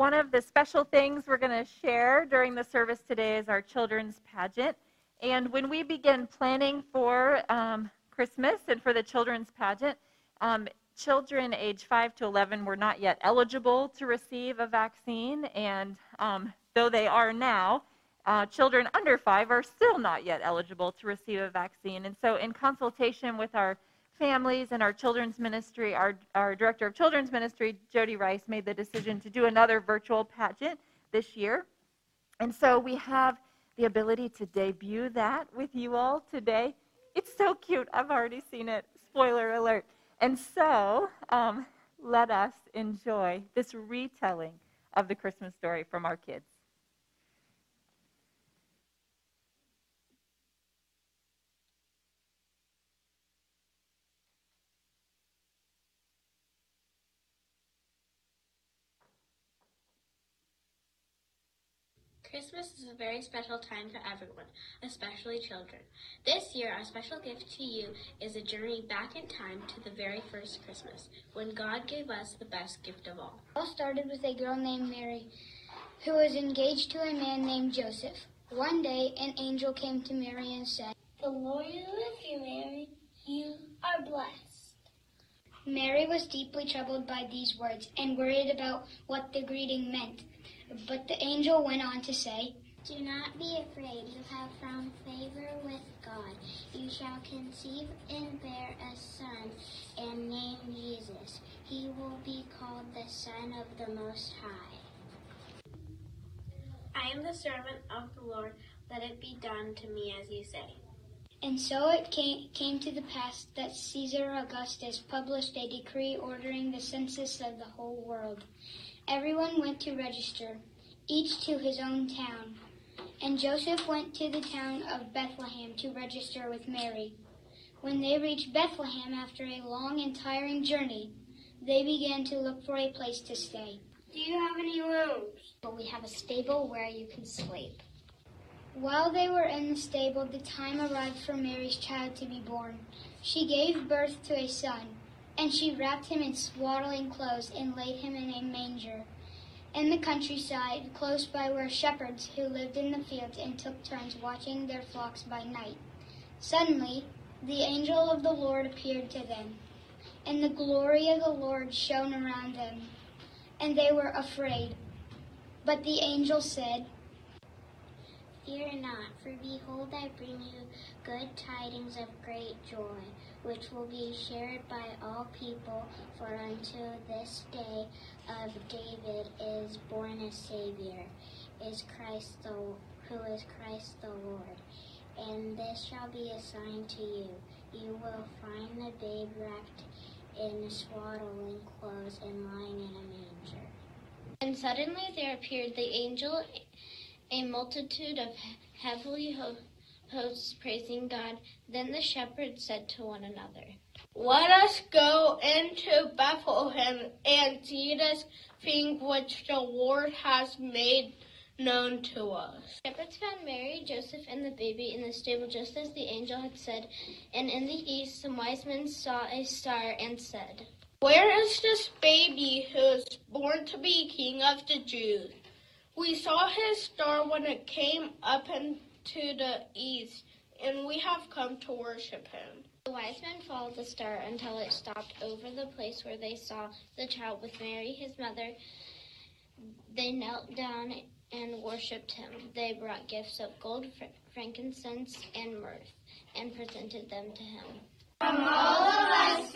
one of the special things we're going to share during the service today is our children's pageant. And when we begin planning for um, Christmas and for the children's pageant, um, children age 5 to 11 were not yet eligible to receive a vaccine. And um, though they are now, uh, children under 5 are still not yet eligible to receive a vaccine. And so, in consultation with our families and our children's ministry, our, our director of children's ministry, Jody Rice, made the decision to do another virtual pageant this year. And so we have the ability to debut that with you all today. It's so cute. I've already seen it. Spoiler alert. And so um, let us enjoy this retelling of the Christmas story from our kids. Christmas is a very special time for everyone, especially children. This year, our special gift to you is a journey back in time to the very first Christmas, when God gave us the best gift of all. It all started with a girl named Mary, who was engaged to a man named Joseph. One day, an angel came to Mary and said, The Lord is with you, Mary. You are blessed. Mary was deeply troubled by these words and worried about what the greeting meant. But the angel went on to say, Do not be afraid, you have found favor with God. You shall conceive and bear a son, and name Jesus. He will be called the Son of the Most High. I am the servant of the Lord. Let it be done to me as you say. And so it came, came to the pass that Caesar Augustus published a decree ordering the census of the whole world. Everyone went to register, each to his own town. And Joseph went to the town of Bethlehem to register with Mary. When they reached Bethlehem after a long and tiring journey, they began to look for a place to stay. Do you have any rooms? But we have a stable where you can sleep. While they were in the stable, the time arrived for Mary's child to be born. She gave birth to a son, and she wrapped him in swaddling clothes and laid him in a manger. In the countryside, close by were shepherds who lived in the fields and took turns watching their flocks by night. Suddenly, the angel of the Lord appeared to them, and the glory of the Lord shone around them, and they were afraid. But the angel said, Fear not, for behold, I bring you good tidings of great joy, which will be shared by all people. For unto this day of David is born a Savior, is Christ the who is Christ the Lord. And this shall be a sign to you: you will find the babe wrapped in swaddling clothes and lying in a manger. And suddenly there appeared the angel, a multitude of heavenly ho- hosts praising God. Then the shepherds said to one another, Let us go into Bethlehem and see this thing which the Lord has made known to us. Shepherds found Mary, Joseph, and the baby in the stable just as the angel had said. And in the east some wise men saw a star and said, Where is this baby who is born to be King of the Jews? We saw his star when it came up into the east, and we have come to worship him. The wise men followed the star until it stopped over the place where they saw the child with Mary, his mother. They knelt down and worshipped him. They brought gifts of gold, fr- frankincense, and myrrh, and presented them to him. From all of us